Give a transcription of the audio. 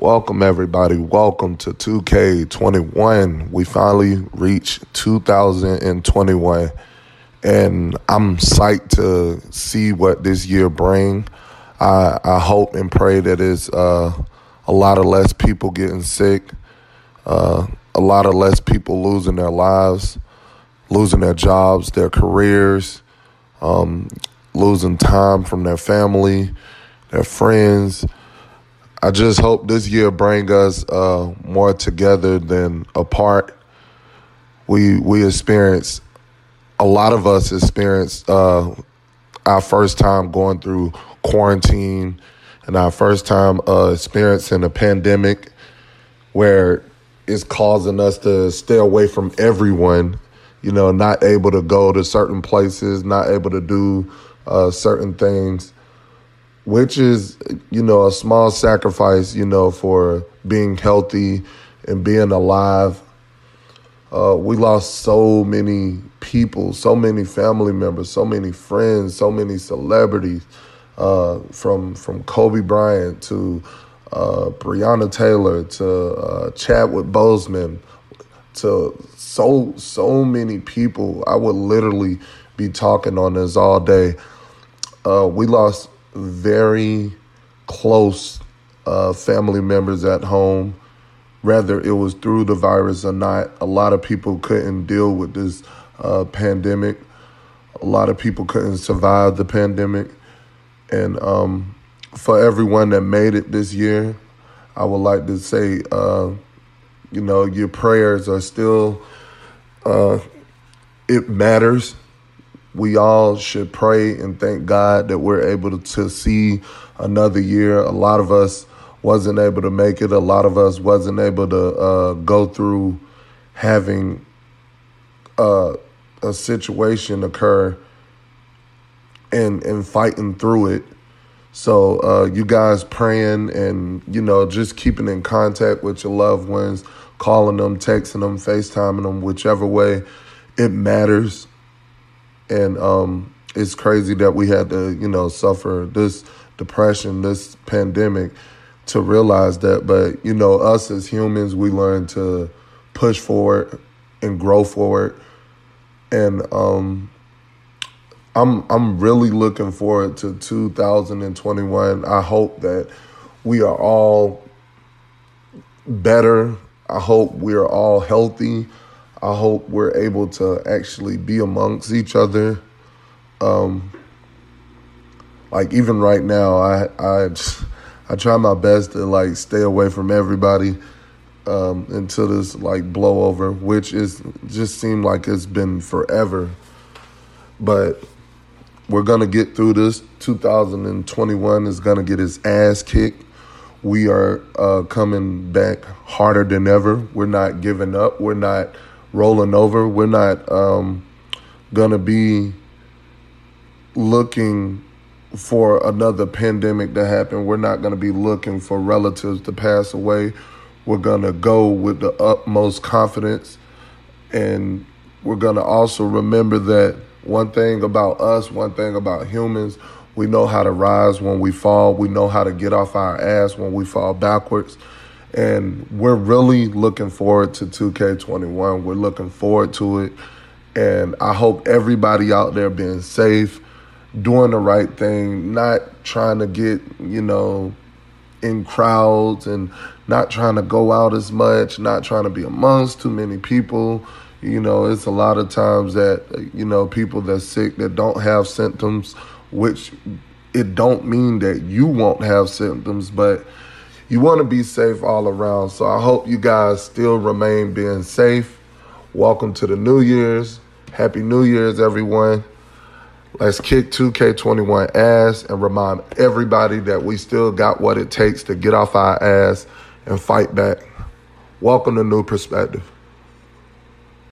Welcome, everybody. Welcome to 2K21. We finally reached 2021, and I'm psyched to see what this year bring. I, I hope and pray that it's uh, a lot of less people getting sick, uh, a lot of less people losing their lives, losing their jobs, their careers, um, losing time from their family, their friends I just hope this year bring us uh, more together than apart. We we experienced a lot of us experienced uh, our first time going through quarantine and our first time uh, experiencing a pandemic where it's causing us to stay away from everyone. You know, not able to go to certain places, not able to do uh, certain things which is you know a small sacrifice you know for being healthy and being alive. Uh, we lost so many people so many family members so many friends so many celebrities uh, from from kobe bryant to uh, breonna taylor to uh, chadwick boseman to so so many people. I would literally be talking on this all day. Uh, we lost very close uh, family members at home, whether it was through the virus or not. A lot of people couldn't deal with this uh, pandemic. A lot of people couldn't survive the pandemic. And um, for everyone that made it this year, I would like to say, uh, you know, your prayers are still, uh, it matters we all should pray and thank God that we're able to see another year. A lot of us wasn't able to make it. A lot of us wasn't able to uh, go through having uh, a situation occur and and fighting through it. So uh, you guys praying and you know just keeping in contact with your loved ones, calling them, texting them, FaceTiming them, whichever way it matters and um, it's crazy that we had to, you know, suffer this depression, this pandemic to realize that. But, you know, us as humans, we learn to push forward and grow forward. And um, I'm I'm really looking forward to 2021. I hope that we are all better. I hope we are all healthy. I hope we're able to actually be amongst each other. Um, like even right now, I I I try my best to like stay away from everybody um, until this like blow over, which is just seemed like it's been forever. But we're gonna get through this. 2021 is gonna get its ass kicked. We are uh, coming back harder than ever. We're not giving up. We're not rolling over. We're not um, going to be looking for another pandemic to happen. We're not going to be looking for relatives to pass away. We're going to go with the utmost confidence. And we're going to also remember that one thing about us, one thing about humans, we know how to rise when we fall. We know how to get off our ass when we fall backwards. And we're really looking forward to 2K21. We're looking forward to it. And I hope everybody out there being safe, doing the right thing, not trying to get, you know, in crowds and not trying to go out as much, not trying to be amongst too many people. You know, it's a lot of times that, you know, people that's sick that don't have symptoms, which it don't mean that you won't have symptoms, but you want to be safe all around. So I hope you guys still remain being safe. Welcome to the New Year's. Happy New Year's, everyone. Let's kick 2K21 ass and remind everybody that we still got what it takes to get off our ass and fight back. Welcome to New Perspective.